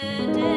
ma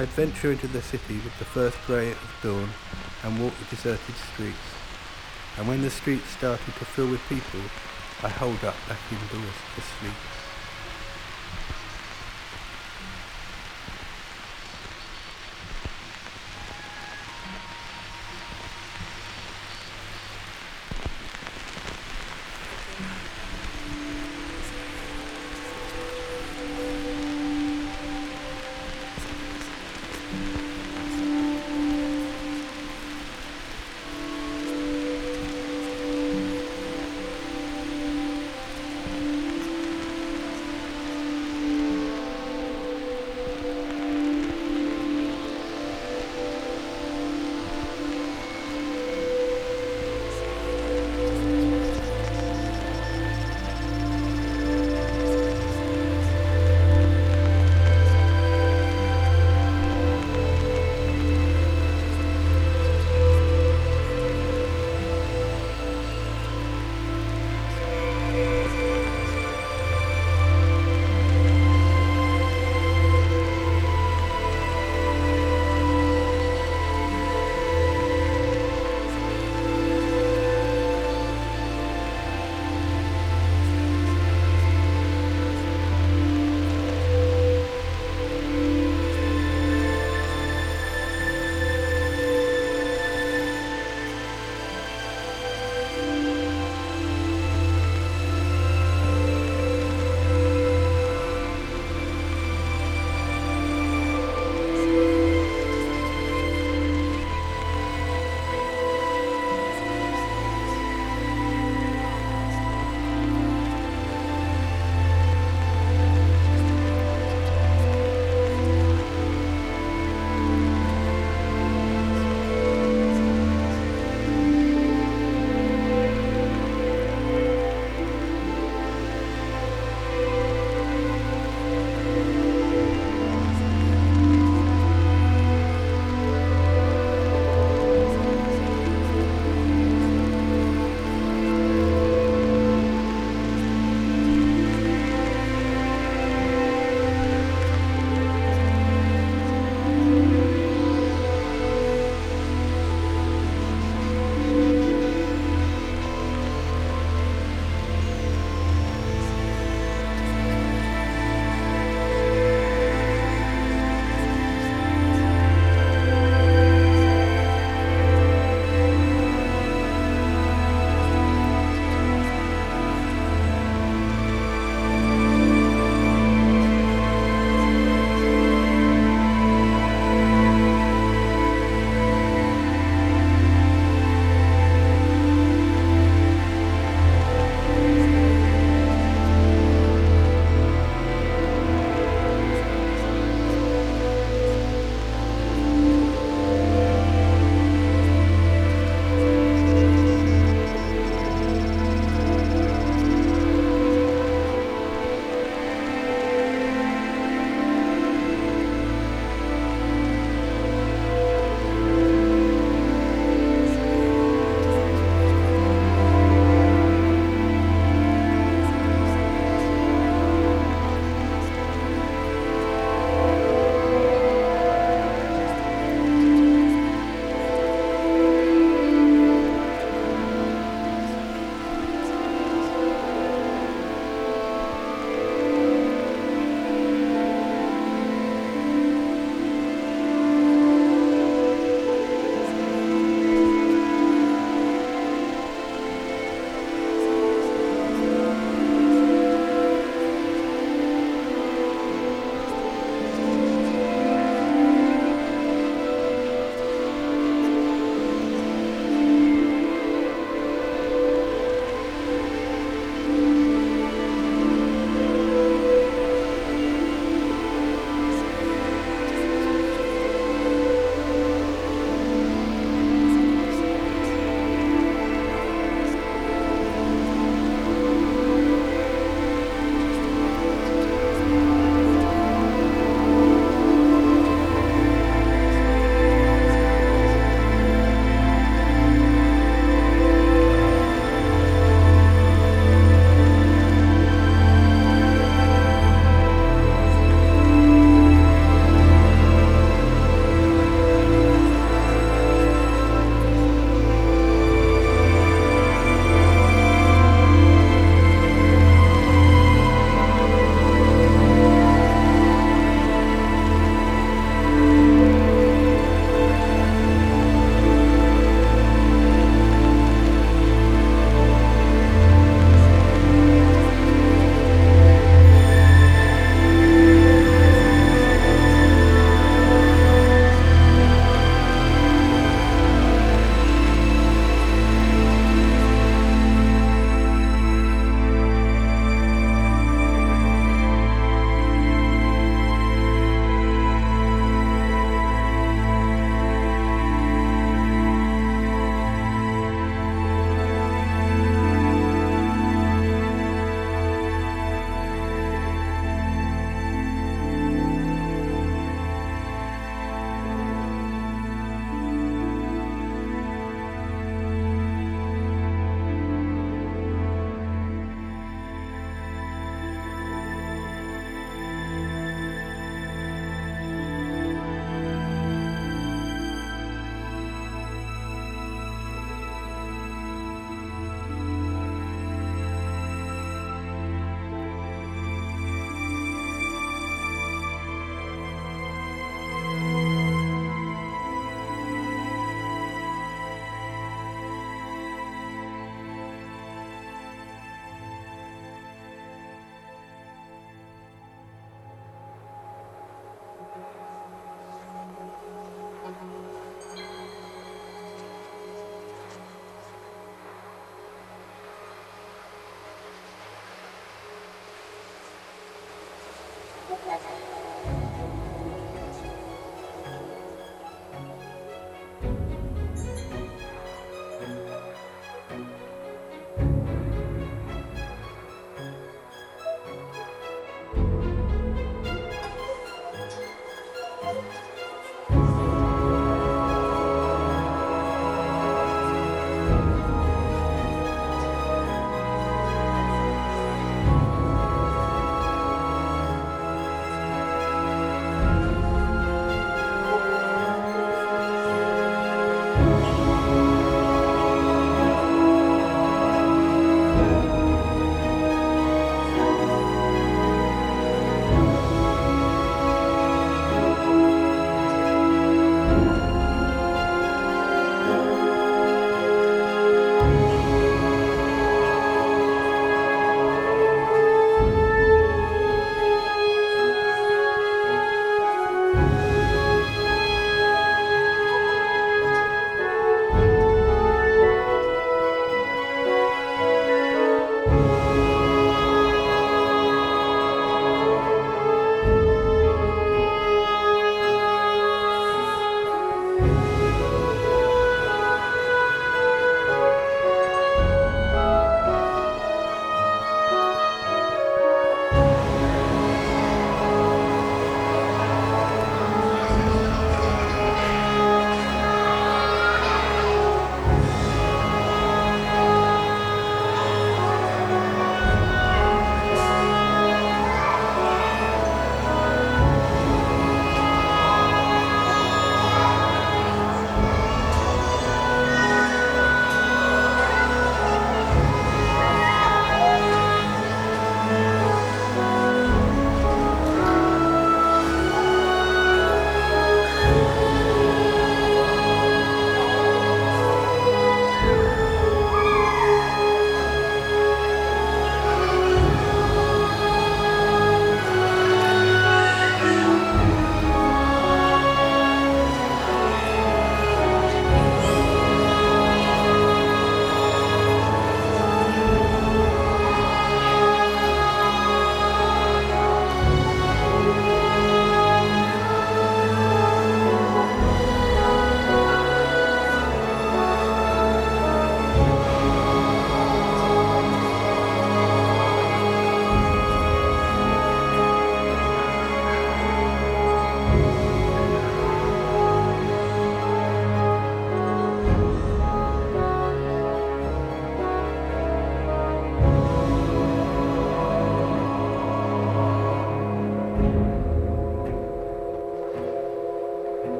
I'd venture into the city with the first grey of dawn and walk the deserted streets. And when the streets started to fill with people, I hold up back indoors to sleep.